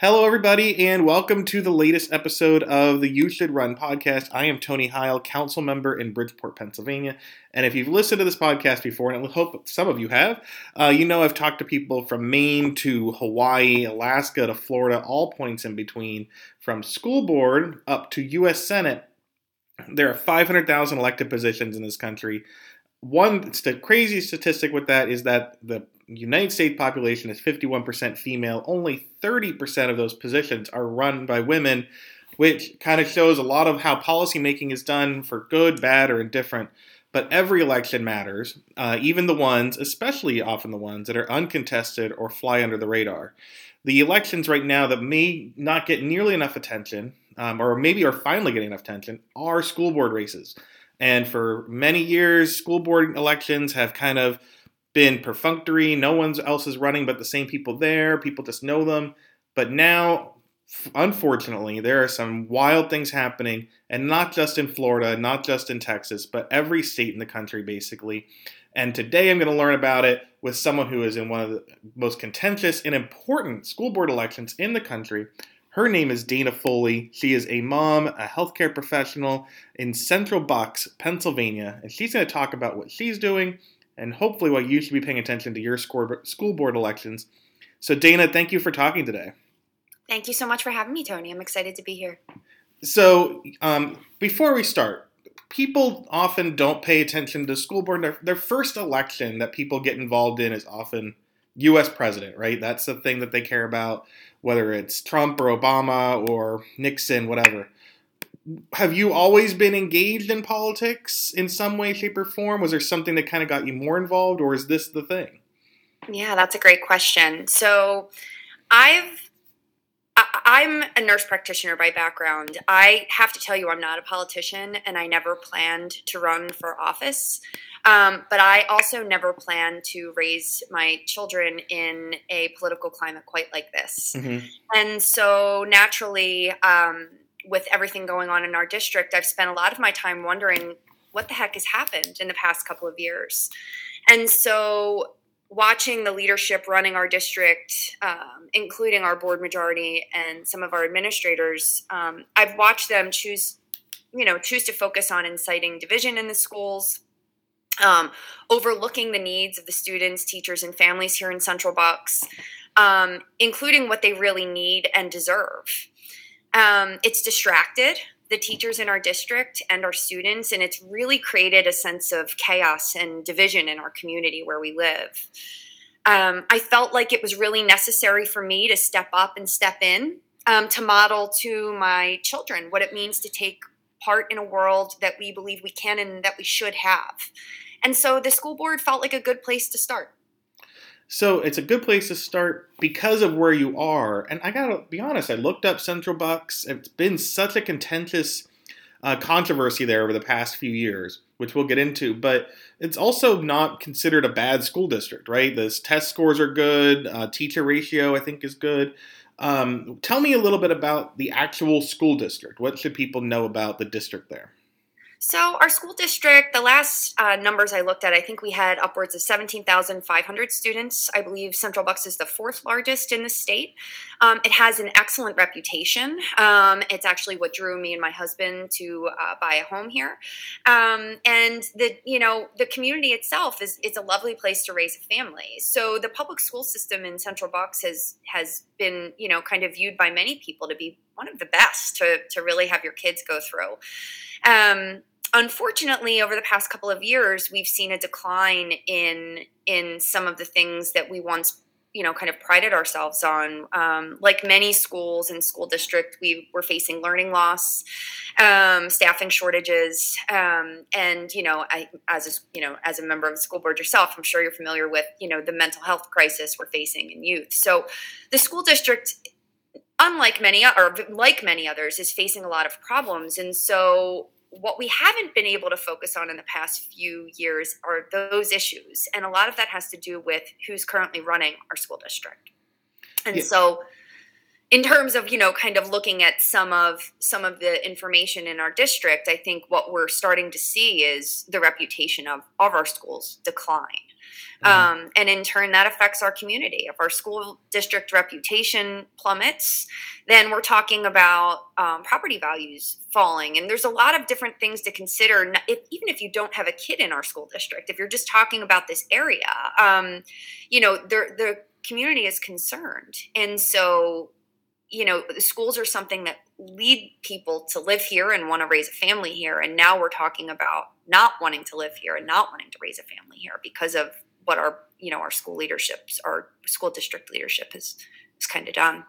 Hello, everybody, and welcome to the latest episode of the You Should Run podcast. I am Tony Heil, council member in Bridgeport, Pennsylvania. And if you've listened to this podcast before, and I hope some of you have, uh, you know I've talked to people from Maine to Hawaii, Alaska to Florida, all points in between, from school board up to U.S. Senate. There are 500,000 elected positions in this country. One st- crazy statistic with that is that the United States population is 51% female. Only 30% of those positions are run by women, which kind of shows a lot of how policymaking is done for good, bad, or indifferent. But every election matters, uh, even the ones, especially often the ones that are uncontested or fly under the radar. The elections right now that may not get nearly enough attention, um, or maybe are finally getting enough attention, are school board races. And for many years, school board elections have kind of been perfunctory. No one else is running but the same people there. People just know them. But now, unfortunately, there are some wild things happening, and not just in Florida, not just in Texas, but every state in the country, basically. And today I'm going to learn about it with someone who is in one of the most contentious and important school board elections in the country. Her name is Dana Foley. She is a mom, a healthcare professional in Central Bucks, Pennsylvania, and she's going to talk about what she's doing and hopefully why you should be paying attention to your school board elections. So, Dana, thank you for talking today. Thank you so much for having me, Tony. I'm excited to be here. So, um, before we start, people often don't pay attention to school board. Their, their first election that people get involved in is often U.S. president, right? That's the thing that they care about, whether it's Trump or Obama or Nixon, whatever have you always been engaged in politics in some way, shape, or form? Was there something that kind of got you more involved, or is this the thing? Yeah, that's a great question. So, I've I'm a nurse practitioner by background. I have to tell you, I'm not a politician, and I never planned to run for office. Um, but I also never planned to raise my children in a political climate quite like this. Mm-hmm. And so, naturally, um, with everything going on in our district, I've spent a lot of my time wondering what the heck has happened in the past couple of years. And so, watching the leadership running our district, um, including our board majority and some of our administrators, um, I've watched them choose, you know, choose to focus on inciting division in the schools, um, overlooking the needs of the students, teachers, and families here in Central Bucks, um, including what they really need and deserve. Um, it's distracted the teachers in our district and our students, and it's really created a sense of chaos and division in our community where we live. Um, I felt like it was really necessary for me to step up and step in um, to model to my children what it means to take part in a world that we believe we can and that we should have. And so the school board felt like a good place to start. So it's a good place to start because of where you are. And I gotta be honest, I looked up Central Bucks. It's been such a contentious uh, controversy there over the past few years, which we'll get into. But it's also not considered a bad school district, right? The test scores are good. Uh, teacher ratio, I think, is good. Um, tell me a little bit about the actual school district. What should people know about the district there? So, our school district, the last uh, numbers I looked at, I think we had upwards of 17,500 students. I believe Central Bucks is the fourth largest in the state. Um, it has an excellent reputation. Um, it's actually what drew me and my husband to uh, buy a home here. Um, and the you know the community itself is it's a lovely place to raise a family. So the public school system in Central Bucks has has been you know kind of viewed by many people to be one of the best to to really have your kids go through. Um, unfortunately over the past couple of years we've seen a decline in in some of the things that we once you know kind of prided ourselves on. Um, like many schools and school district we were facing learning loss um, staffing shortages um, and you know I, as a you know as a member of the school board yourself i'm sure you're familiar with you know the mental health crisis we're facing in youth. So the school district unlike many or like many others is facing a lot of problems. And so what we haven't been able to focus on in the past few years are those issues. And a lot of that has to do with who's currently running our school district. And yeah. so in terms of, you know, kind of looking at some of some of the information in our district, I think what we're starting to see is the reputation of, of our schools decline. Mm-hmm. Um, and in turn, that affects our community. If our school district reputation plummets, then we're talking about um, property values falling. And there's a lot of different things to consider, if, even if you don't have a kid in our school district, if you're just talking about this area, um, you know, the community is concerned. And so, you know, the schools are something that lead people to live here and want to raise a family here. And now we're talking about not wanting to live here and not wanting to raise a family here because of what our, you know, our school leaderships, our school district leadership has, has kind of done.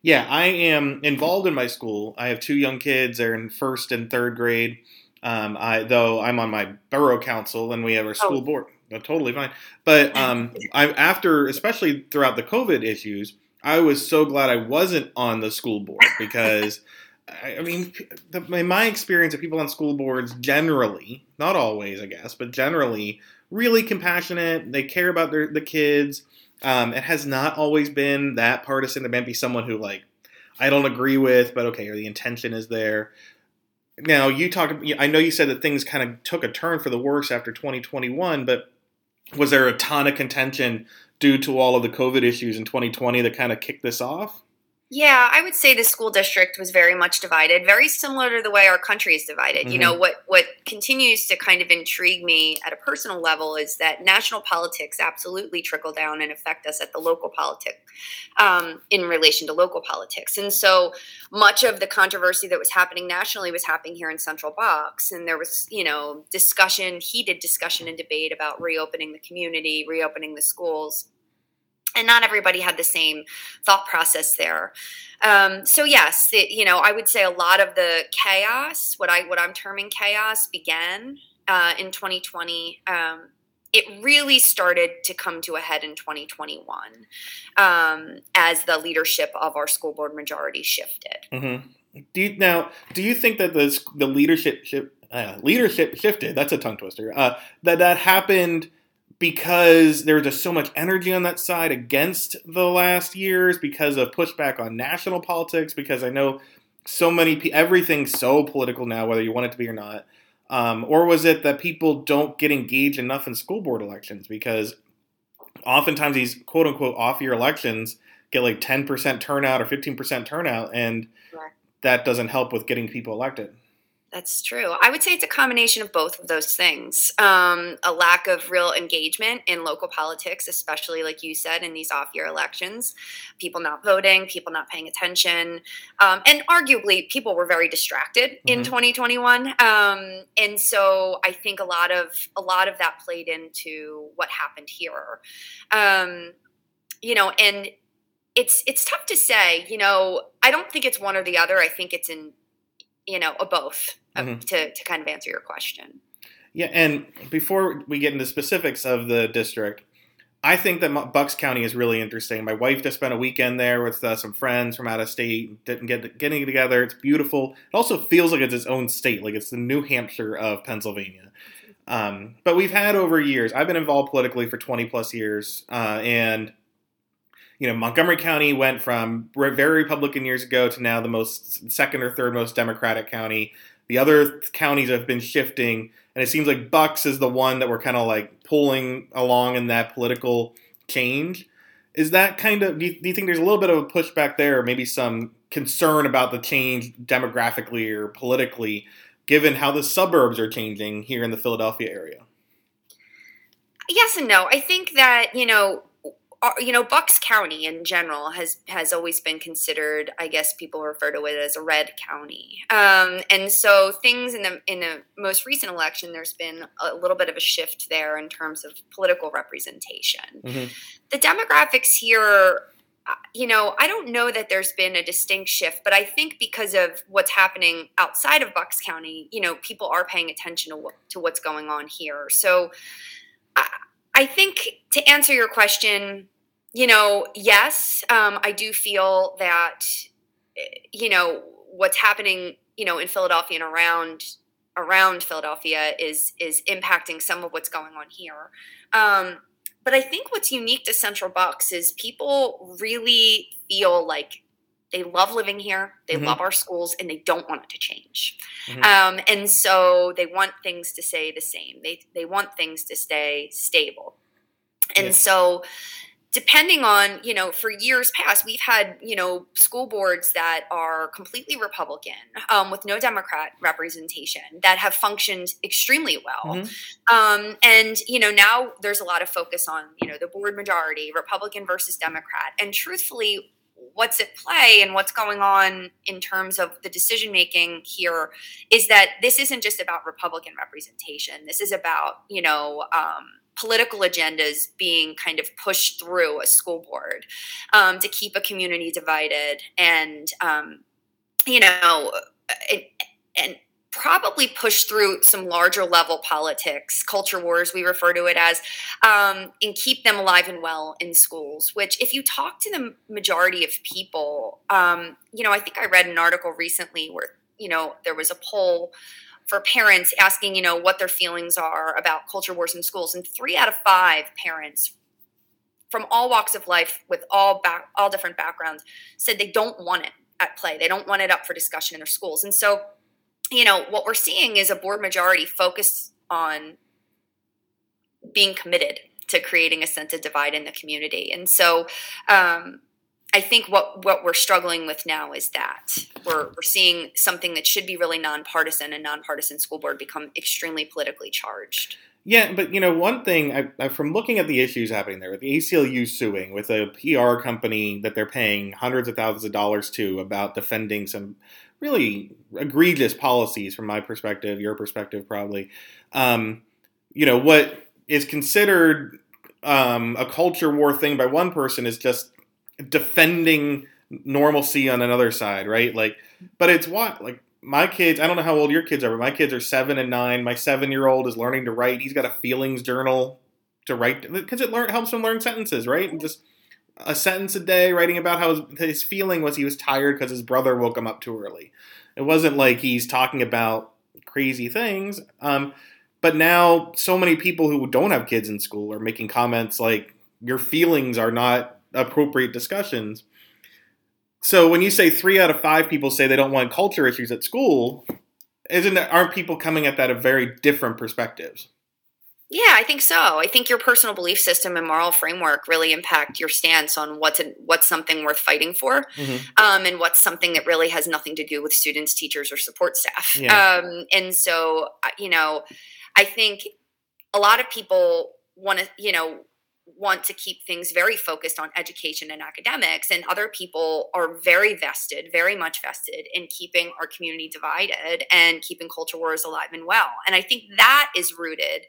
Yeah, I am involved in my school. I have two young kids. They're in first and third grade. Um, I though I'm on my borough council and we have our school oh. board. No, totally fine. But um, I after especially throughout the COVID issues, I was so glad I wasn't on the school board because. I mean, the, in my experience of people on school boards, generally, not always, I guess, but generally, really compassionate. They care about their the kids. Um, it has not always been that partisan. There might be someone who like I don't agree with, but okay, or the intention is there. Now you talked. I know you said that things kind of took a turn for the worse after 2021, but was there a ton of contention due to all of the COVID issues in 2020 that kind of kicked this off? Yeah, I would say the school district was very much divided, very similar to the way our country is divided. Mm-hmm. You know, what what continues to kind of intrigue me at a personal level is that national politics absolutely trickle down and affect us at the local politics um, in relation to local politics. And so much of the controversy that was happening nationally was happening here in Central Bucks, and there was you know discussion, heated discussion and debate about reopening the community, reopening the schools and not everybody had the same thought process there. Um, so yes, it, you know, I would say a lot of the chaos, what I what I'm terming chaos, began uh, in 2020. Um, it really started to come to a head in 2021 um, as the leadership of our school board majority shifted. Mm-hmm. Do you, now, do you think that the the leadership uh, leadership shifted? That's a tongue twister. Uh, that that happened because there was just so much energy on that side against the last years because of pushback on national politics. Because I know so many everything's so political now, whether you want it to be or not. Um, or was it that people don't get engaged enough in school board elections because oftentimes these quote unquote off year elections get like 10% turnout or 15% turnout, and that doesn't help with getting people elected. That's true. I would say it's a combination of both of those things. Um, a lack of real engagement in local politics, especially like you said, in these off year elections. People not voting, people not paying attention. Um, and arguably, people were very distracted mm-hmm. in 2021. Um, and so I think a lot of a lot of that played into what happened here. Um, you know, and it's it's tough to say. You know, I don't think it's one or the other. I think it's in you know, a both mm-hmm. to, to kind of answer your question. Yeah, and before we get into specifics of the district, I think that Bucks County is really interesting. My wife just spent a weekend there with uh, some friends from out of state, didn't get getting together. It's beautiful. It also feels like it's its own state, like it's the New Hampshire of Pennsylvania. Um, but we've had over years. I've been involved politically for 20 plus years, uh, and you know, Montgomery County went from very Republican years ago to now the most second or third most Democratic county. The other counties have been shifting, and it seems like Bucks is the one that we're kind of like pulling along in that political change. Is that kind of, do you, do you think there's a little bit of a pushback there, or maybe some concern about the change demographically or politically, given how the suburbs are changing here in the Philadelphia area? Yes and no. I think that, you know, you know bucks county in general has has always been considered i guess people refer to it as a red county. Um, and so things in the in the most recent election there's been a little bit of a shift there in terms of political representation. Mm-hmm. the demographics here uh, you know i don't know that there's been a distinct shift but i think because of what's happening outside of bucks county you know people are paying attention to, what, to what's going on here. So I, I think to answer your question, you know, yes, um, I do feel that, you know, what's happening, you know, in Philadelphia and around around Philadelphia is is impacting some of what's going on here. Um, but I think what's unique to Central Bucks is people really feel like they love living here, they mm-hmm. love our schools, and they don't want it to change. Mm-hmm. Um, and so they want things to stay the same. They they want things to stay stable. And yeah. so depending on you know for years past we've had you know school boards that are completely republican um, with no democrat representation that have functioned extremely well mm-hmm. um, and you know now there's a lot of focus on you know the board majority republican versus democrat and truthfully what's at play and what's going on in terms of the decision making here is that this isn't just about republican representation. This is about you know um, political agendas being kind of pushed through a school board um, to keep a community divided and um, you know and, and probably push through some larger level politics, culture wars, we refer to it as, um, and keep them alive and well in schools. Which, if you talk to the majority of people, um, you know, I think I read an article recently where, you know, there was a poll for parents asking, you know, what their feelings are about culture wars in schools, and three out of five parents from all walks of life with all back all different backgrounds said they don't want it at play. They don't want it up for discussion in their schools. And so, you know, what we're seeing is a board majority focused on being committed to creating a sense of divide in the community. And so, um, I think what what we're struggling with now is that we're we're seeing something that should be really nonpartisan and nonpartisan school board become extremely politically charged. Yeah, but you know, one thing I, I, from looking at the issues happening there with the ACLU suing with a PR company that they're paying hundreds of thousands of dollars to about defending some really egregious policies from my perspective, your perspective probably. Um, you know, what is considered um, a culture war thing by one person is just defending normalcy on another side, right? Like, but it's what like my kids. I don't know how old your kids are, but my kids are seven and nine. My seven year old is learning to write. He's got a feelings journal to write because it learn, helps him learn sentences, right? And just a sentence a day, writing about how his, his feeling was he was tired because his brother woke him up too early. It wasn't like he's talking about crazy things. Um, but now, so many people who don't have kids in school are making comments like, "Your feelings are not appropriate discussions. So when you say three out of five people say they don't want culture issues at school, isn't it, aren't people coming at that of very different perspectives? Yeah, I think so. I think your personal belief system and moral framework really impact your stance on what's a, what's something worth fighting for, mm-hmm. um, and what's something that really has nothing to do with students, teachers, or support staff. Yeah. Um, and so, you know, I think a lot of people want to, you know, want to keep things very focused on education and academics and other people are very vested very much vested in keeping our community divided and keeping culture wars alive and well and i think that is rooted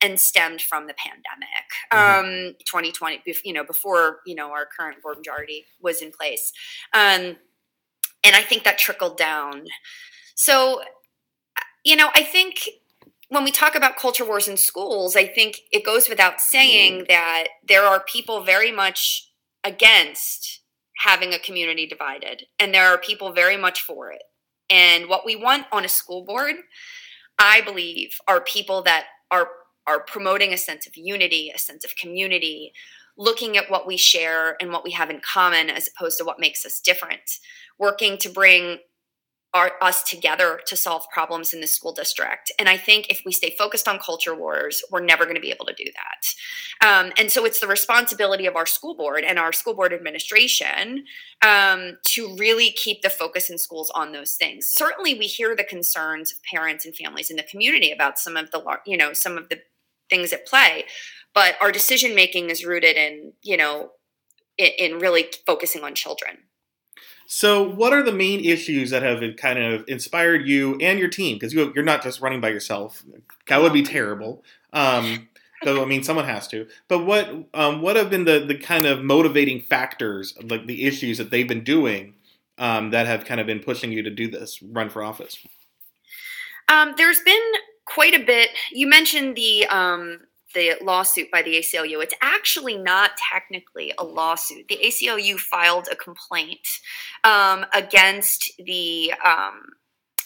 and stemmed from the pandemic mm-hmm. um 2020 you know before you know our current board majority was in place um and i think that trickled down so you know i think when we talk about culture wars in schools, I think it goes without saying that there are people very much against having a community divided, and there are people very much for it. And what we want on a school board, I believe, are people that are are promoting a sense of unity, a sense of community, looking at what we share and what we have in common as opposed to what makes us different, working to bring our, us together to solve problems in the school district. And I think if we stay focused on culture wars, we're never going to be able to do that. Um, and so it's the responsibility of our school board and our school board administration um, to really keep the focus in schools on those things. Certainly, we hear the concerns of parents and families in the community about some of the, you know, some of the things at play. But our decision making is rooted in, you know, in, in really focusing on children. So, what are the main issues that have kind of inspired you and your team? Because you, are not just running by yourself. That would be terrible. Um, though I mean, someone has to. But what um, what have been the the kind of motivating factors, like the issues that they've been doing, um, that have kind of been pushing you to do this, run for office? Um, there's been quite a bit. You mentioned the um, the lawsuit by the ACLU. It's actually not technically a lawsuit. The ACLU filed a complaint um, against the um,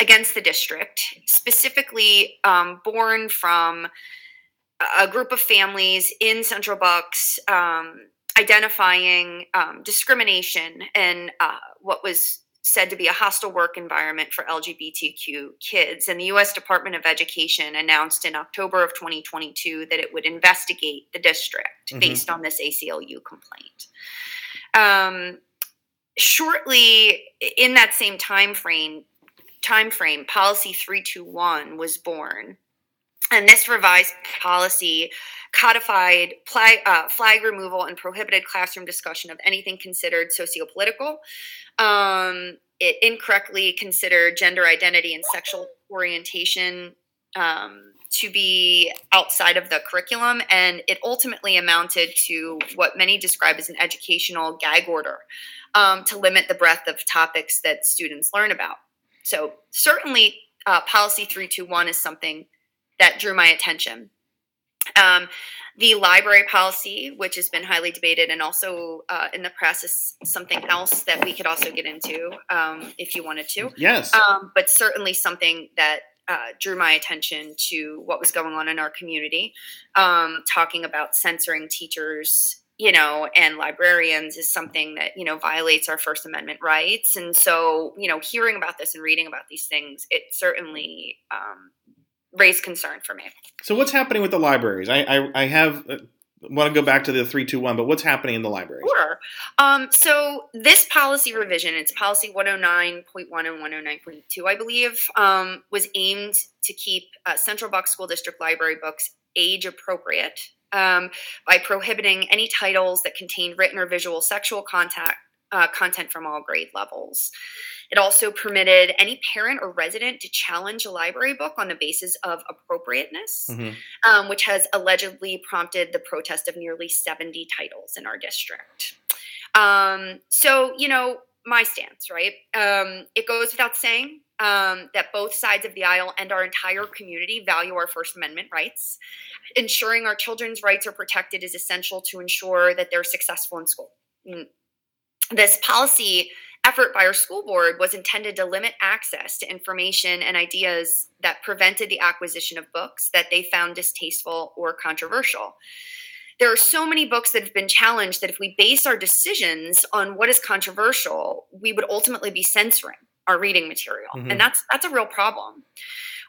against the district, specifically um, born from a group of families in Central Bucks um, identifying um, discrimination and uh, what was said to be a hostile work environment for LGBTQ kids. And the US Department of Education announced in October of 2022 that it would investigate the district mm-hmm. based on this ACLU complaint. Um, shortly in that same time frame, time frame, policy 321 was born. And this revised policy codified flag, uh, flag removal and prohibited classroom discussion of anything considered sociopolitical. Um, it incorrectly considered gender identity and sexual orientation um, to be outside of the curriculum, and it ultimately amounted to what many describe as an educational gag order um, to limit the breadth of topics that students learn about. So, certainly, uh, Policy 321 is something that drew my attention. Um, the library policy, which has been highly debated and also uh, in the press, is something else that we could also get into um, if you wanted to. Yes. Um, but certainly something that uh, drew my attention to what was going on in our community. Um, talking about censoring teachers, you know, and librarians is something that, you know, violates our First Amendment rights. And so, you know, hearing about this and reading about these things, it certainly raised concern for me. So what's happening with the libraries? I I, I have uh, want to go back to the three two one, but what's happening in the libraries? Sure. Um, so this policy revision, it's policy one hundred oh nine point one and one hundred oh nine point two, I believe, um, was aimed to keep uh, Central Bucks School District library books age appropriate. Um, by prohibiting any titles that contain written or visual sexual contact, uh, content from all grade levels. It also permitted any parent or resident to challenge a library book on the basis of appropriateness, mm-hmm. um, which has allegedly prompted the protest of nearly 70 titles in our district. Um, so, you know, my stance, right? Um, it goes without saying um, that both sides of the aisle and our entire community value our First Amendment rights. Ensuring our children's rights are protected is essential to ensure that they're successful in school. This policy effort by our school board was intended to limit access to information and ideas that prevented the acquisition of books that they found distasteful or controversial. There are so many books that have been challenged that if we base our decisions on what is controversial, we would ultimately be censoring our reading material. Mm-hmm. And that's that's a real problem.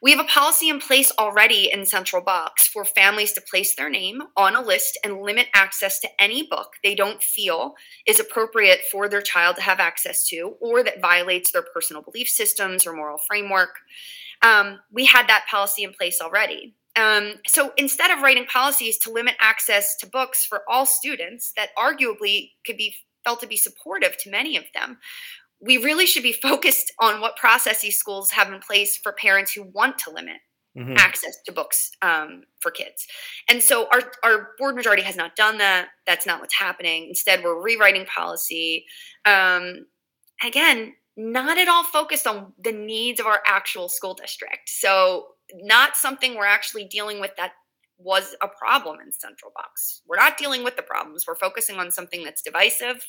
We have a policy in place already in Central Bucks for families to place their name on a list and limit access to any book they don't feel is appropriate for their child to have access to or that violates their personal belief systems or moral framework. Um, we had that policy in place already. Um, so instead of writing policies to limit access to books for all students that arguably could be felt to be supportive to many of them, we really should be focused on what processes schools have in place for parents who want to limit mm-hmm. access to books um, for kids. And so our, our board majority has not done that. That's not what's happening. Instead, we're rewriting policy. Um, again, not at all focused on the needs of our actual school district. So, not something we're actually dealing with that was a problem in Central Bucks. We're not dealing with the problems. We're focusing on something that's divisive,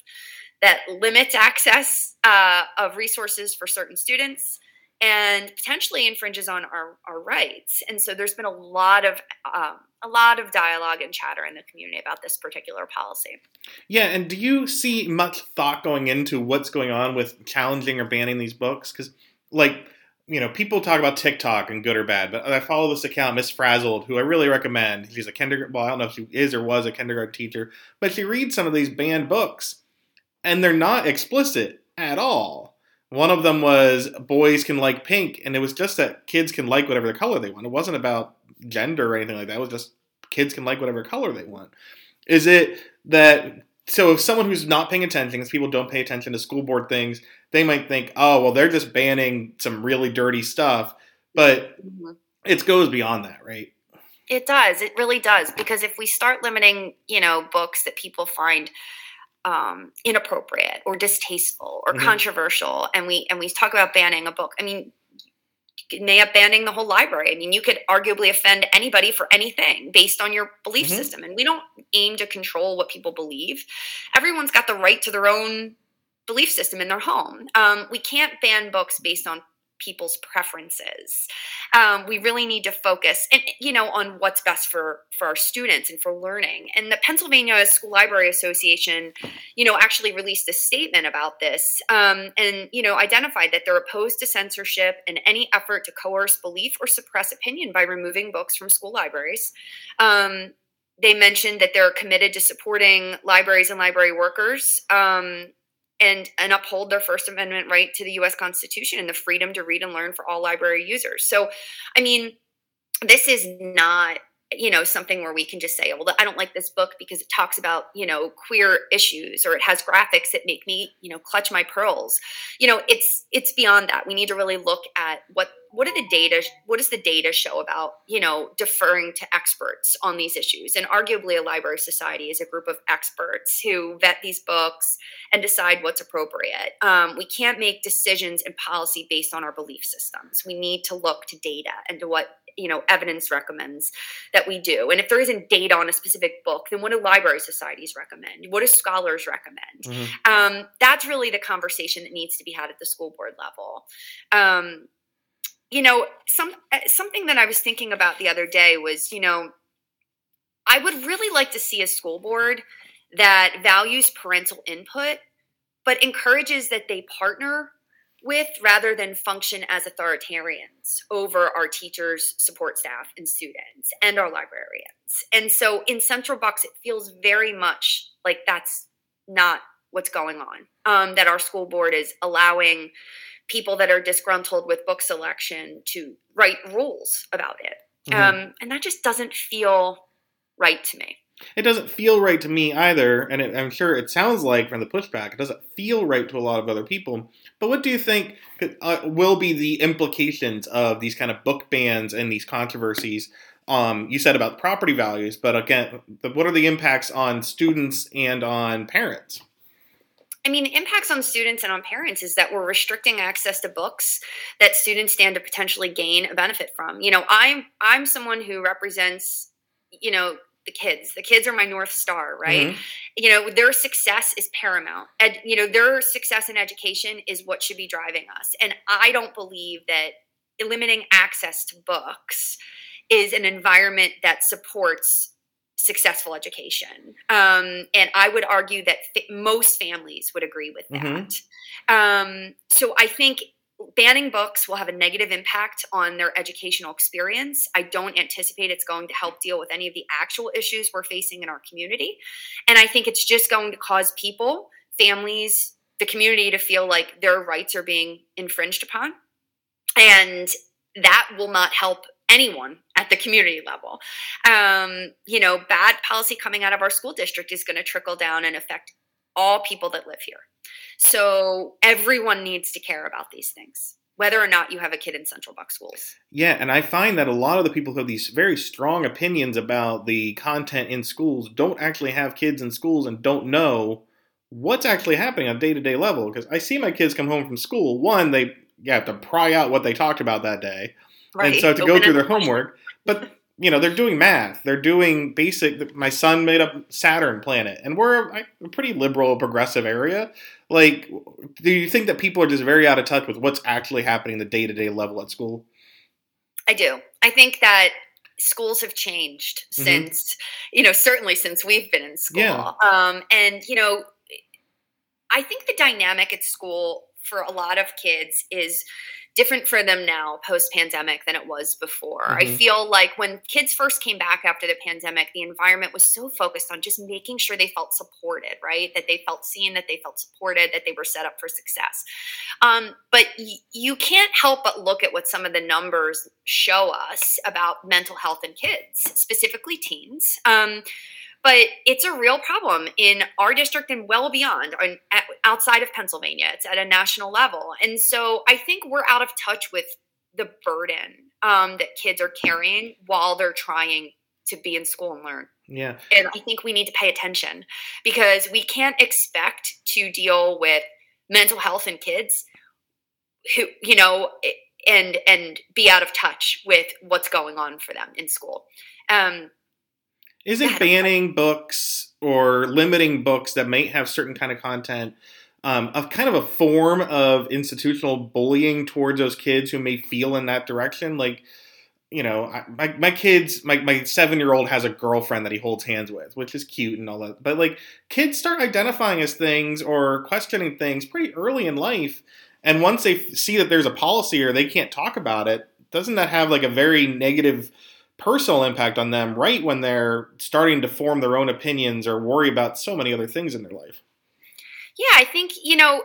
that limits access uh, of resources for certain students, and potentially infringes on our, our rights. And so there's been a lot of um, a lot of dialogue and chatter in the community about this particular policy. Yeah, and do you see much thought going into what's going on with challenging or banning these books? Because like you know, people talk about TikTok and good or bad, but I follow this account, Miss Frazzled, who I really recommend. She's a kindergarten, well, I don't know if she is or was a kindergarten teacher, but she reads some of these banned books, and they're not explicit at all. One of them was boys can like pink, and it was just that kids can like whatever the color they want. It wasn't about gender or anything like that. It was just kids can like whatever color they want. Is it that so if someone who's not paying attention, because people don't pay attention to school board things, they might think, oh, well, they're just banning some really dirty stuff. But mm-hmm. it goes beyond that, right? It does. It really does. Because if we start limiting, you know, books that people find um, inappropriate or distasteful or mm-hmm. controversial, and we and we talk about banning a book, I mean, may up banning the whole library. I mean, you could arguably offend anybody for anything based on your belief mm-hmm. system. And we don't aim to control what people believe. Everyone's got the right to their own belief system in their home. Um, we can't ban books based on people's preferences. Um, we really need to focus, and you know, on what's best for for our students and for learning. And the Pennsylvania School Library Association, you know, actually released a statement about this, um, and you know, identified that they're opposed to censorship and any effort to coerce belief or suppress opinion by removing books from school libraries. Um, they mentioned that they're committed to supporting libraries and library workers um, and and uphold their First Amendment right to the U.S. Constitution and the freedom to read and learn for all library users. So, I mean, this is not you know something where we can just say well i don't like this book because it talks about you know queer issues or it has graphics that make me you know clutch my pearls you know it's it's beyond that we need to really look at what what are the data what does the data show about you know deferring to experts on these issues? And arguably a library society is a group of experts who vet these books and decide what's appropriate. Um, we can't make decisions and policy based on our belief systems. We need to look to data and to what you know evidence recommends that we do. And if there isn't data on a specific book then what do library societies recommend? What do scholars recommend? Mm-hmm. um, that's really the conversation that needs to be had at the school board level. Um, you know some uh, something that i was thinking about the other day was you know i would really like to see a school board that values parental input but encourages that they partner with rather than function as authoritarians over our teachers, support staff, and students, and our librarians. And so in Central Bucks, it feels very much like that's not what's going on. Um, that our school board is allowing people that are disgruntled with book selection to write rules about it. Mm-hmm. Um, and that just doesn't feel right to me. It doesn't feel right to me either, and it, I'm sure it sounds like from the pushback, it doesn't feel right to a lot of other people. But what do you think uh, will be the implications of these kind of book bans and these controversies? Um, you said about property values, but again, what are the impacts on students and on parents? I mean, the impacts on students and on parents is that we're restricting access to books that students stand to potentially gain a benefit from. You know, I'm I'm someone who represents, you know, the kids. The kids are my north star, right? Mm-hmm. You know, their success is paramount. And you know, their success in education is what should be driving us. And I don't believe that limiting access to books is an environment that supports successful education. Um, and I would argue that most families would agree with that. Mm-hmm. Um, so I think banning books will have a negative impact on their educational experience. I don't anticipate it's going to help deal with any of the actual issues we're facing in our community. And I think it's just going to cause people, families, the community to feel like their rights are being infringed upon. And that will not help anyone at the community level. Um, you know, bad policy coming out of our school district is going to trickle down and affect all people that live here. So everyone needs to care about these things, whether or not you have a kid in Central Bucks schools. Yeah, and I find that a lot of the people who have these very strong opinions about the content in schools don't actually have kids in schools and don't know what's actually happening on day to day level. Because I see my kids come home from school. One, they you have to pry out what they talked about that day. Right. And so to Open go through their homework, but you know they're doing math they're doing basic my son made up saturn planet and we're a pretty liberal progressive area like do you think that people are just very out of touch with what's actually happening the day-to-day level at school i do i think that schools have changed mm-hmm. since you know certainly since we've been in school yeah. um, and you know i think the dynamic at school for a lot of kids is different for them now post pandemic than it was before. Mm-hmm. I feel like when kids first came back after the pandemic, the environment was so focused on just making sure they felt supported, right? That they felt seen, that they felt supported, that they were set up for success. Um, but y- you can't help but look at what some of the numbers show us about mental health in kids, specifically teens. Um, but it's a real problem in our district and well beyond outside of pennsylvania. It's at a national level. And so i think we're out of touch with the burden um, that kids are carrying while they're trying to be in school and learn. Yeah. And i think we need to pay attention because we can't expect to deal with mental health in kids who you know and and be out of touch with what's going on for them in school. Um, isn't banning books or limiting books that might have certain kind of content um, of kind of a form of institutional bullying towards those kids who may feel in that direction. Like, you know, I, my my kids, my my seven year old has a girlfriend that he holds hands with, which is cute and all that. But like, kids start identifying as things or questioning things pretty early in life, and once they see that there's a policy or they can't talk about it, doesn't that have like a very negative personal impact on them right when they're starting to form their own opinions or worry about so many other things in their life? Yeah, I think, you know,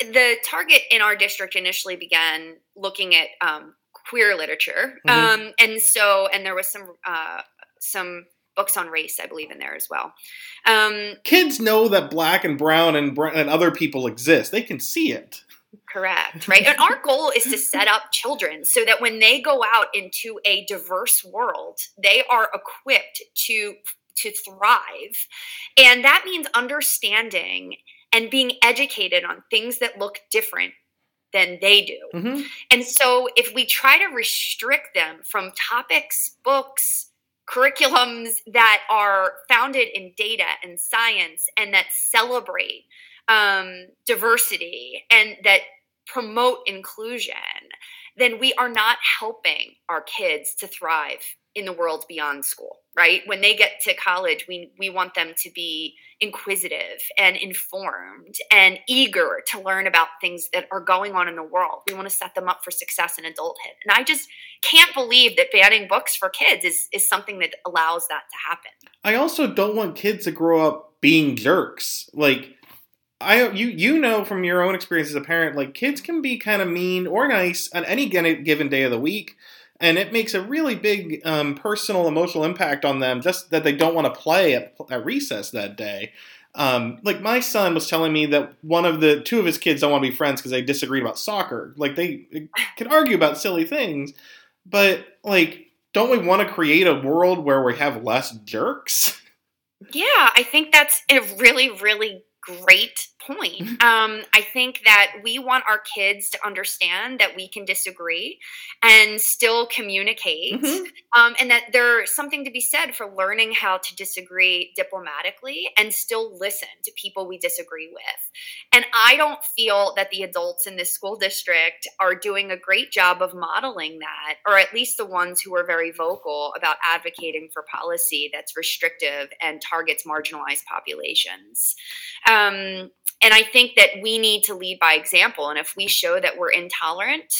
the target in our district initially began looking at um, queer literature. Mm-hmm. Um, and so, and there was some, uh, some books on race, I believe, in there as well. Um, Kids know that black and brown and, and other people exist. They can see it. Correct, right? and our goal is to set up children so that when they go out into a diverse world, they are equipped to to thrive. And that means understanding and being educated on things that look different than they do. Mm-hmm. And so if we try to restrict them from topics, books, curriculums that are founded in data and science and that celebrate um, diversity and that promote inclusion, then we are not helping our kids to thrive in the world beyond school, right? When they get to college, we, we want them to be inquisitive and informed and eager to learn about things that are going on in the world. We want to set them up for success in adulthood. And I just can't believe that banning books for kids is, is something that allows that to happen. I also don't want kids to grow up being jerks. Like, I you you know from your own experience as a parent, like kids can be kind of mean or nice on any given day of the week and it makes a really big um, personal emotional impact on them just that they don't want to play at, at recess that day. Um, like my son was telling me that one of the two of his kids don't want to be friends because they disagreed about soccer. Like they can argue about silly things but like don't we want to create a world where we have less jerks? Yeah i think that's a really really great point. Um, I think that we want our kids to understand that we can disagree and still communicate, mm-hmm. um, and that there's something to be said for learning how to disagree diplomatically and still listen to people we disagree with. And I don't feel that the adults in this school district are doing a great job of modeling that, or at least the ones who are very vocal about advocating for policy that's restrictive and targets marginalized populations. Um, and I think that we need to lead by example. And if we show that we're intolerant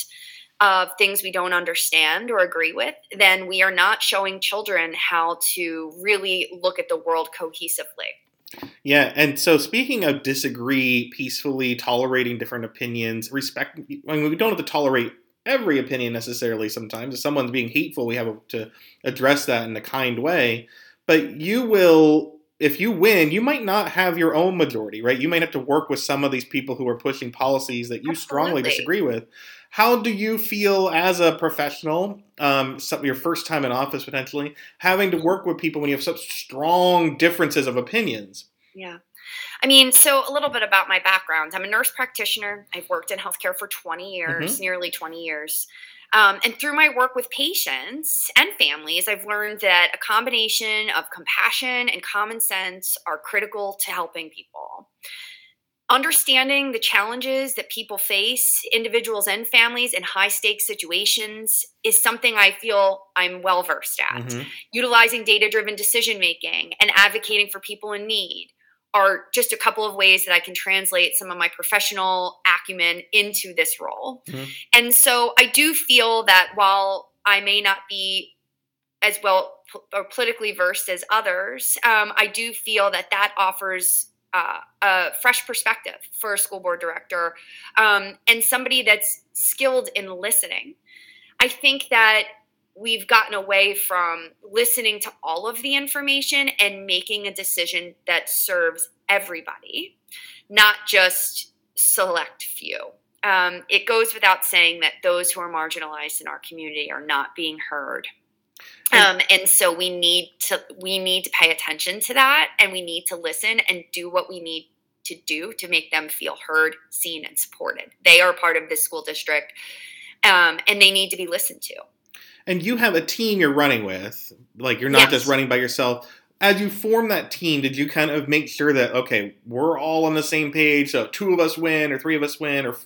of things we don't understand or agree with, then we are not showing children how to really look at the world cohesively. Yeah, and so speaking of disagree peacefully, tolerating different opinions, respect. I mean, we don't have to tolerate every opinion necessarily. Sometimes, if someone's being hateful, we have to address that in a kind way. But you will if you win, you might not have your own majority, right? You might have to work with some of these people who are pushing policies that you Absolutely. strongly disagree with. How do you feel as a professional, um, some, your first time in office potentially, having to work with people when you have such strong differences of opinions? Yeah. I mean, so a little bit about my background. I'm a nurse practitioner. I've worked in healthcare for 20 years, mm-hmm. nearly 20 years. Um, and through my work with patients and families, I've learned that a combination of compassion and common sense are critical to helping people. Understanding the challenges that people face, individuals and families, in high stakes situations is something I feel I'm well versed at. Mm-hmm. Utilizing data driven decision making and advocating for people in need are just a couple of ways that I can translate some of my professional acumen into this role. Mm-hmm. And so I do feel that while I may not be as well or politically versed as others, um, I do feel that that offers uh, a fresh perspective for a school board director um, and somebody that's skilled in listening. I think that we've gotten away from listening to all of the information and making a decision that serves everybody, not just select few. Um, it goes without saying that those who are marginalized in our community are not being heard. Um, and so we need to we need to pay attention to that and we need to listen and do what we need to do to make them feel heard, seen, and supported. They are part of this school district um, and they need to be listened to and you have a team you're running with. Like you're not yes. just running by yourself. as you form that team, did you kind of make sure that okay, we're all on the same page? So two of us win, or three of us win, or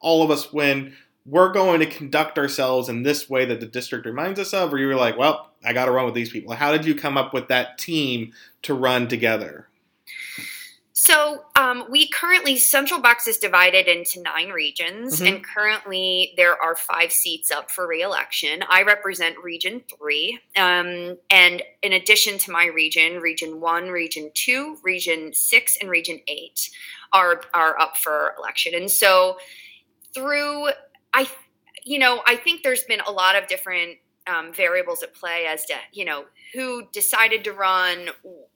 all of us win. We're going to conduct ourselves in this way that the district reminds us of, or you were like, well, I got to run with these people. How did you come up with that team to run together? So um, we currently Central Bucks is divided into nine regions, mm-hmm. and currently there are five seats up for reelection. I represent Region Three, um, and in addition to my region, Region One, Region Two, Region Six, and Region Eight are are up for election. And so through I, you know, I think there's been a lot of different um, variables at play as to you know who decided to run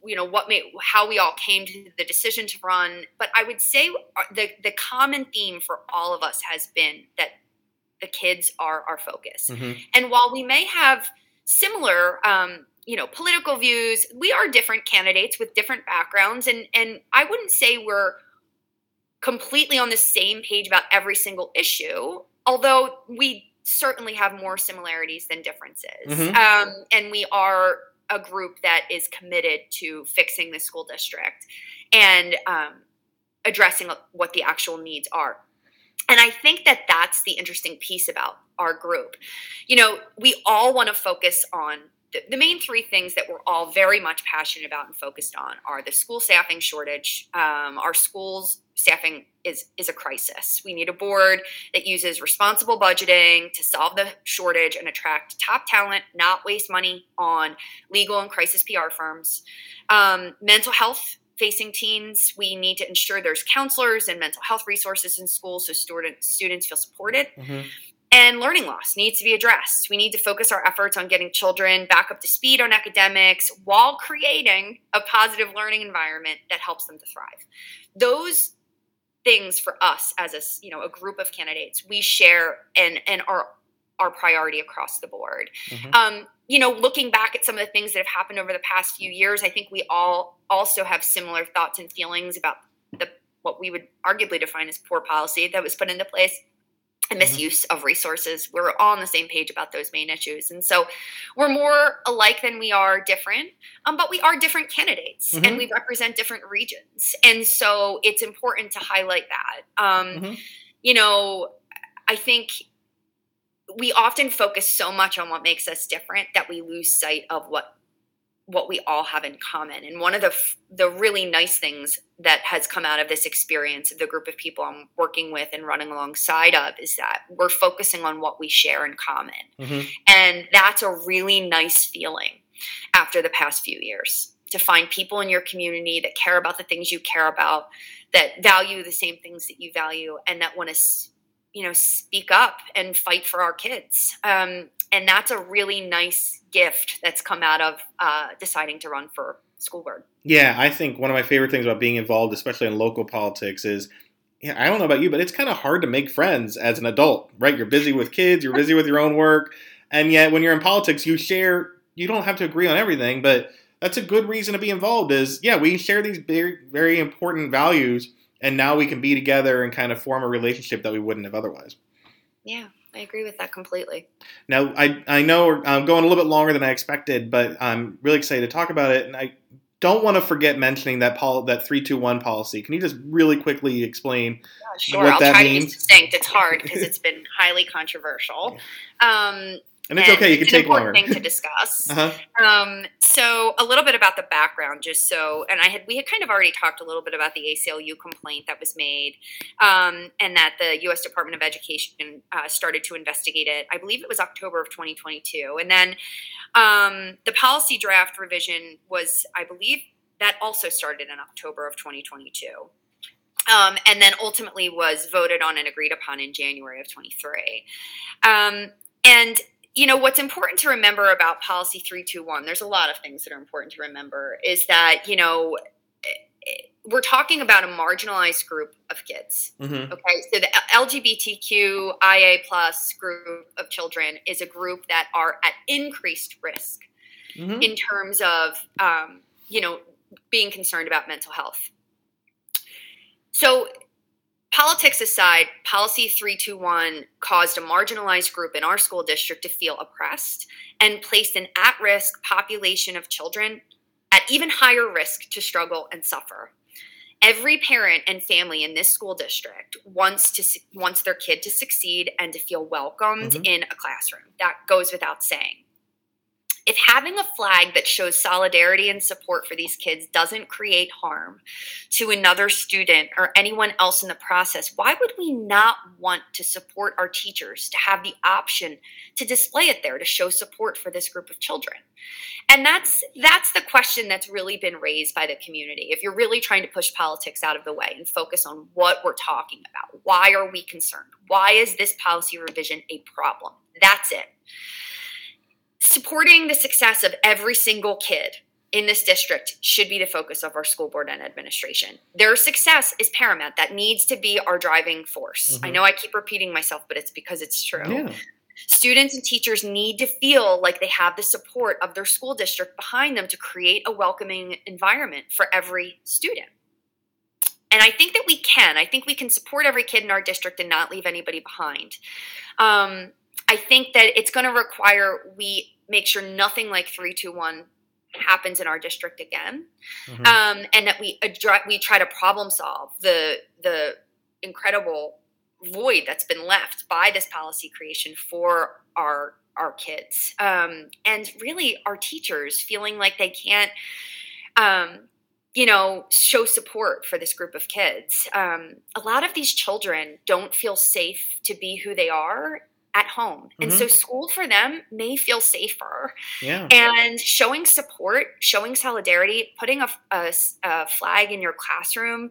you know what made how we all came to the decision to run but i would say uh, the the common theme for all of us has been that the kids are our focus mm-hmm. and while we may have similar um, you know political views we are different candidates with different backgrounds and and i wouldn't say we're completely on the same page about every single issue although we certainly have more similarities than differences. Mm-hmm. Um, and we are a group that is committed to fixing the school district and um, addressing what the actual needs are. And I think that that's the interesting piece about our group. You know, we all want to focus on the, the, main three things that we're all very much passionate about and focused on are the school staffing shortage. Um, our schools staffing is is a crisis. We need a board that uses responsible budgeting to solve the shortage and attract top talent, not waste money on legal and crisis PR firms. Um, mental health facing teens, we need to ensure there's counselors and mental health resources in schools so student, students feel supported. Mm-hmm. And learning loss needs to be addressed. We need to focus our efforts on getting children back up to speed on academics while creating a positive learning environment that helps them to thrive. Those things for us as a you know a group of candidates we share and and are our priority across the board. Mm-hmm. Um, you know, looking back at some of the things that have happened over the past few years, I think we all also have similar thoughts and feelings about the what we would arguably define as poor policy that was put into place and mm-hmm. misuse mm-hmm. of resources. We're all on the same page about those main issues. And so we're more alike than we are different, um, but we are different candidates mm-hmm. and we represent different regions. And so it's important to highlight that. Um, mm-hmm. You know, I think we often focus so much on what makes us different that we lose sight of what what we all have in common. And one of the the really nice things that has come out of this experience, the group of people I'm working with and running alongside of, is that we're focusing on what we share in common, mm-hmm. and that's a really nice feeling after the past few years to find people in your community that care about the things you care about, that value the same things that you value, and that want to you know speak up and fight for our kids um, and that's a really nice gift that's come out of uh, deciding to run for school board yeah i think one of my favorite things about being involved especially in local politics is yeah, I don't know about you, but it's kind of hard to make friends as an adult, right? You're busy with kids, you're busy with your own work, and yet when you're in politics, you share. You don't have to agree on everything, but that's a good reason to be involved. Is yeah, we share these very very important values, and now we can be together and kind of form a relationship that we wouldn't have otherwise. Yeah, I agree with that completely. Now, I I know I'm going a little bit longer than I expected, but I'm really excited to talk about it, and I don't want to forget mentioning that pol- that three two one policy. Can you just really quickly explain yeah, sure. what I'll that try means? To be succinct. It's hard because it's been highly controversial. Um, and it's and okay. You can take longer. Thing to discuss. uh-huh. um, so a little bit about the background, just so, and I had we had kind of already talked a little bit about the ACLU complaint that was made, um, and that the U.S. Department of Education uh, started to investigate it. I believe it was October of 2022, and then um, the policy draft revision was, I believe, that also started in October of 2022. Um, and then ultimately was voted on and agreed upon in January of 23. Um, and you know what's important to remember about policy 321 there's a lot of things that are important to remember is that you know we're talking about a marginalized group of kids mm-hmm. okay so the lgbtqia plus group of children is a group that are at increased risk mm-hmm. in terms of um, you know being concerned about mental health so Politics aside, Policy 321 caused a marginalized group in our school district to feel oppressed and placed an at risk population of children at even higher risk to struggle and suffer. Every parent and family in this school district wants to wants their kid to succeed and to feel welcomed mm-hmm. in a classroom. That goes without saying if having a flag that shows solidarity and support for these kids doesn't create harm to another student or anyone else in the process, why would we not want to support our teachers to have the option to display it there to show support for this group of children? And that's that's the question that's really been raised by the community. If you're really trying to push politics out of the way and focus on what we're talking about, why are we concerned? Why is this policy revision a problem? That's it supporting the success of every single kid in this district should be the focus of our school board and administration. Their success is paramount. That needs to be our driving force. Mm-hmm. I know I keep repeating myself, but it's because it's true. Yeah. Students and teachers need to feel like they have the support of their school district behind them to create a welcoming environment for every student. And I think that we can. I think we can support every kid in our district and not leave anybody behind. Um, I think that it's going to require we make sure nothing like 321 happens in our district again. Mm-hmm. um, and that we address, we try to problem solve the the incredible void that's been left by this policy creation for our our kids. Um, and really our teachers feeling like they can't um, you know show support for this group of kids. Um, a lot of these children don't feel safe to be who they are at home. And mm-hmm. so school for them may feel safer. Yeah. And showing support, showing solidarity, putting a, a, a flag in your classroom,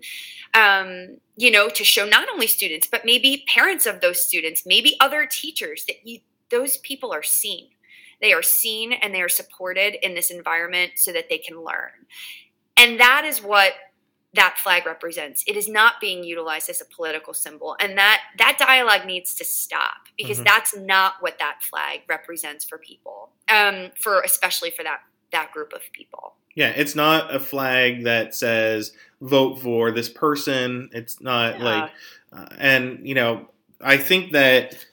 um, you know, to show not only students, but maybe parents of those students, maybe other teachers that you, those people are seen. They are seen and they are supported in this environment so that they can learn. And that is what that flag represents. It is not being utilized as a political symbol, and that that dialogue needs to stop because mm-hmm. that's not what that flag represents for people, um, for especially for that that group of people. Yeah, it's not a flag that says vote for this person. It's not yeah. like, uh, and you know, I think that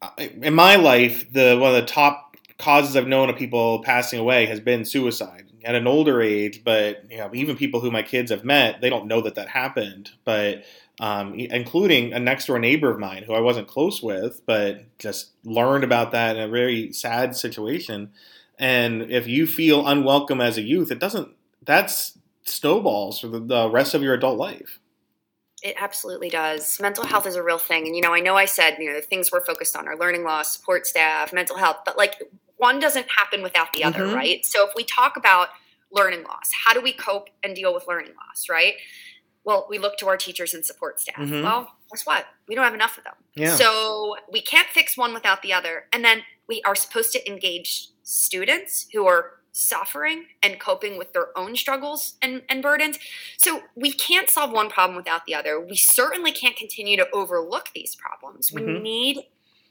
uh, in my life, the one of the top causes I've known of people passing away has been suicide at an older age, but you know, even people who my kids have met, they don't know that that happened. But um, including a next door neighbor of mine who I wasn't close with, but just learned about that in a very sad situation. And if you feel unwelcome as a youth, it doesn't. That's snowballs for the, the rest of your adult life. It absolutely does. Mental health is a real thing. And, you know, I know I said, you know, the things we're focused on are learning loss, support staff, mental health, but like one doesn't happen without the other, mm-hmm. right? So if we talk about learning loss, how do we cope and deal with learning loss, right? Well, we look to our teachers and support staff. Mm-hmm. Well, guess what? We don't have enough of them. Yeah. So we can't fix one without the other. And then we are supposed to engage students who are suffering and coping with their own struggles and, and burdens. So we can't solve one problem without the other. We certainly can't continue to overlook these problems. We mm-hmm. need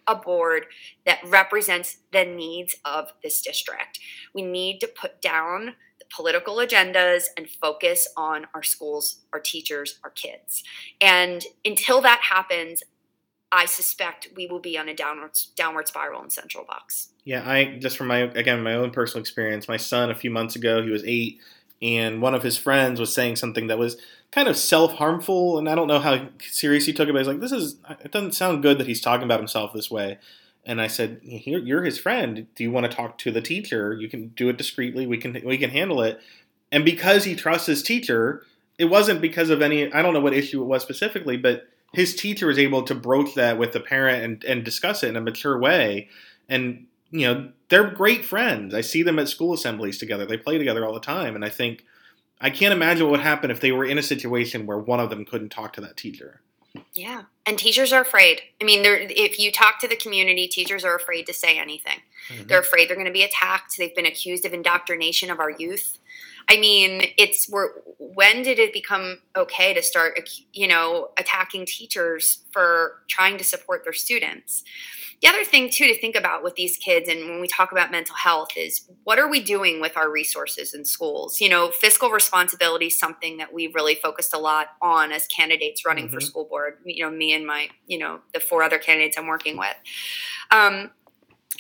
a board that represents the needs of this district. We need to put down the political agendas and focus on our schools, our teachers, our kids. And until that happens, I suspect we will be on a downward downward spiral in Central Bucks. Yeah, I just from my again my own personal experience, my son a few months ago, he was eight, and one of his friends was saying something that was kind of self harmful, and I don't know how serious he took it. But he's like, "This is it doesn't sound good that he's talking about himself this way." And I said, "You're his friend. Do you want to talk to the teacher? You can do it discreetly. We can we can handle it." And because he trusts his teacher, it wasn't because of any I don't know what issue it was specifically, but his teacher was able to broach that with the parent and, and discuss it in a mature way. And you know, they're great friends. I see them at school assemblies together. They play together all the time, and I think I can't imagine what would happen if they were in a situation where one of them couldn't talk to that teacher. Yeah, and teachers are afraid. I mean, if you talk to the community, teachers are afraid to say anything. Mm-hmm. They're afraid they're going to be attacked. They've been accused of indoctrination of our youth. I mean, it's where when did it become okay to start, you know, attacking teachers for trying to support their students? The other thing, too, to think about with these kids, and when we talk about mental health, is what are we doing with our resources in schools? You know, fiscal responsibility is something that we've really focused a lot on as candidates running mm-hmm. for school board. You know, me and my, you know, the four other candidates I'm working with. Um,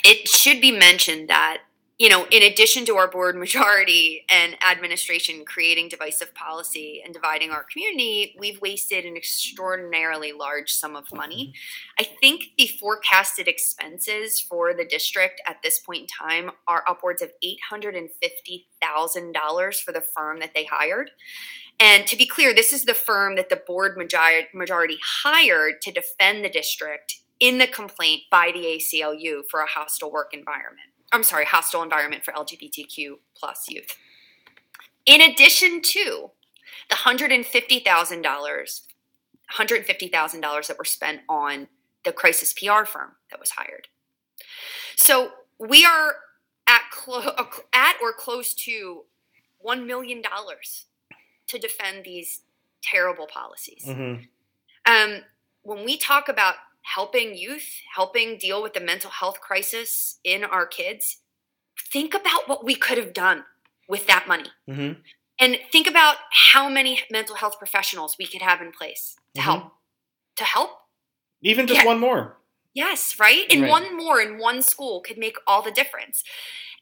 it should be mentioned that you know, in addition to our board majority and administration creating divisive policy and dividing our community, we've wasted an extraordinarily large sum of money. Mm-hmm. I think the forecasted expenses for the district at this point in time are upwards of $850,000 for the firm that they hired. And to be clear, this is the firm that the board majority hired to defend the district in the complaint by the ACLU for a hostile work environment. I'm sorry, hostile environment for LGBTQ plus youth. In addition to the $150,000, $150,000 that were spent on the crisis PR firm that was hired. So we are at, clo- at or close to $1 million to defend these terrible policies. Mm-hmm. Um, when we talk about helping youth, helping deal with the mental health crisis in our kids, think about what we could have done with that money. Mm-hmm. And think about how many mental health professionals we could have in place to mm-hmm. help. To help? Even just yeah. one more. Yes, right? And right. one more in one school could make all the difference.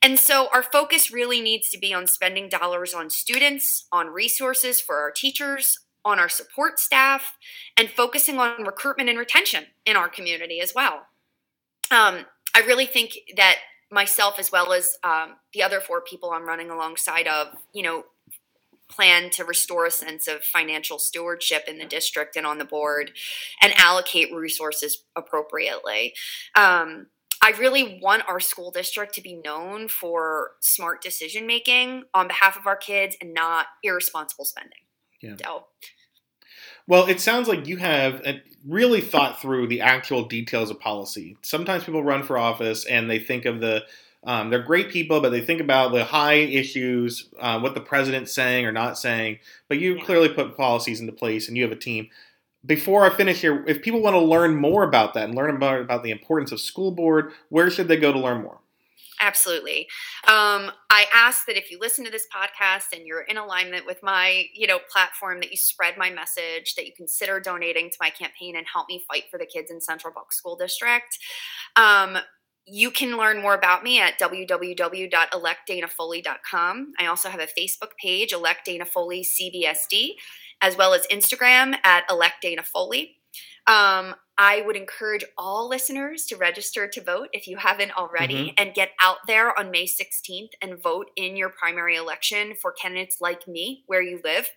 And so our focus really needs to be on spending dollars on students, on resources for our teachers, on our support staff, and focusing on recruitment and retention in our community as well. Um, I really think that myself, as well as um, the other four people I'm running alongside of, you know, plan to restore a sense of financial stewardship in the district and on the board and allocate resources appropriately. Um, I really want our school district to be known for smart decision making on behalf of our kids and not irresponsible spending. Yeah. So. Well, it sounds like you have uh, really thought through the actual details of policy. Sometimes people run for office and they think of the um, they're great people, but they think about the high issues, uh, what the president's saying or not saying. But you yeah. clearly put policies into place, and you have a team. Before I finish here, if people want to learn more about that and learn about, about the importance of school board, where should they go to learn more? Absolutely. Um, I ask that if you listen to this podcast and you're in alignment with my, you know, platform, that you spread my message, that you consider donating to my campaign and help me fight for the kids in Central Bucks School District. Um, you can learn more about me at www.electdanafoley.com. I also have a Facebook page, Elect Dana Foley CBSD, as well as Instagram at Elect Dana Foley. Um, I would encourage all listeners to register to vote if you haven't already mm-hmm. and get out there on May 16th and vote in your primary election for candidates like me where you live.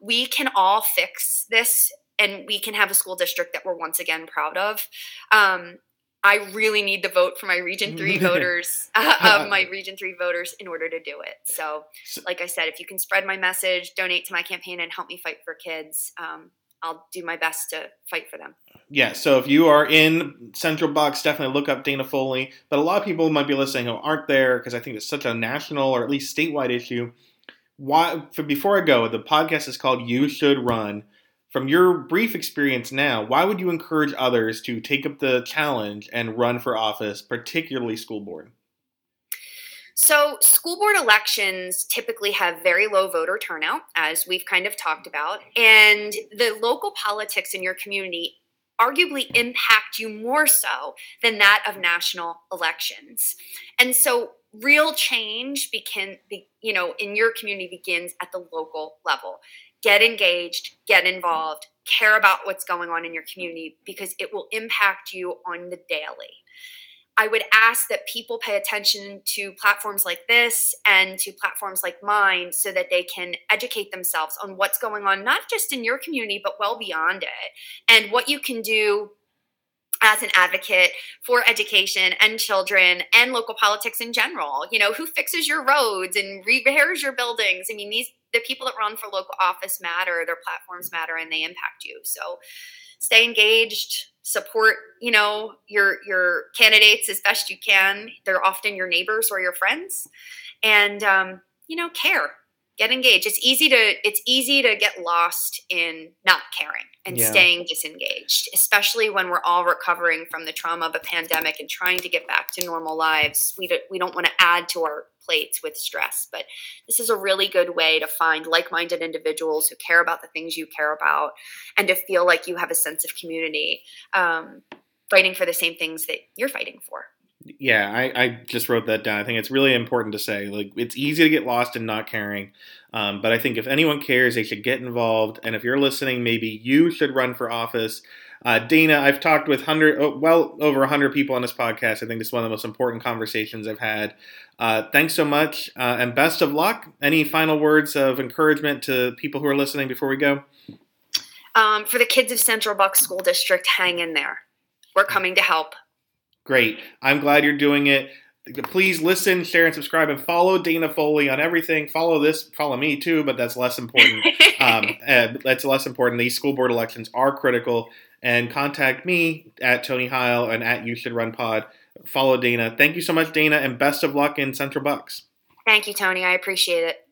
We can all fix this and we can have a school district that we're once again proud of. Um, I really need the vote for my Region 3 voters, uh, my Region 3 voters in order to do it. So, like I said, if you can spread my message, donate to my campaign, and help me fight for kids, um, I'll do my best to fight for them. Yeah, so if you are in Central Bucks, definitely look up Dana Foley. But a lot of people might be listening who aren't there because I think it's such a national or at least statewide issue. Why? For, before I go, the podcast is called "You Should Run." From your brief experience now, why would you encourage others to take up the challenge and run for office, particularly school board? So, school board elections typically have very low voter turnout, as we've kind of talked about, and the local politics in your community arguably impact you more so than that of national elections. And so, real change begin, be, you know, in your community begins at the local level. Get engaged, get involved, care about what's going on in your community because it will impact you on the daily. I would ask that people pay attention to platforms like this and to platforms like mine so that they can educate themselves on what's going on, not just in your community, but well beyond it, and what you can do as an advocate for education and children and local politics in general. You know, who fixes your roads and repairs your buildings? I mean, these the people that run for local office matter, their platforms matter, and they impact you. So stay engaged support you know your your candidates as best you can. They're often your neighbors or your friends. And um, you know care. Get engaged. It's easy to it's easy to get lost in not caring and yeah. staying disengaged especially when we're all recovering from the trauma of a pandemic and trying to get back to normal lives. We don't, we don't want to add to our plates with stress but this is a really good way to find like-minded individuals who care about the things you care about and to feel like you have a sense of community um, fighting for the same things that you're fighting for Yeah, I, I just wrote that down. I think it's really important to say. Like, it's easy to get lost in not caring. Um, but I think if anyone cares, they should get involved. And if you're listening, maybe you should run for office. Uh, Dana, I've talked with hundred, oh, well over 100 people on this podcast. I think this is one of the most important conversations I've had. Uh, thanks so much, uh, and best of luck. Any final words of encouragement to people who are listening before we go? Um, for the kids of Central Bucks School District, hang in there. We're coming to help. Great. I'm glad you're doing it. Please listen, share, and subscribe, and follow Dana Foley on everything. Follow this, follow me too, but that's less important. um, that's less important. These school board elections are critical. And contact me at Tony Heil and at You Should Run Pod. Follow Dana. Thank you so much, Dana, and best of luck in Central Bucks. Thank you, Tony. I appreciate it.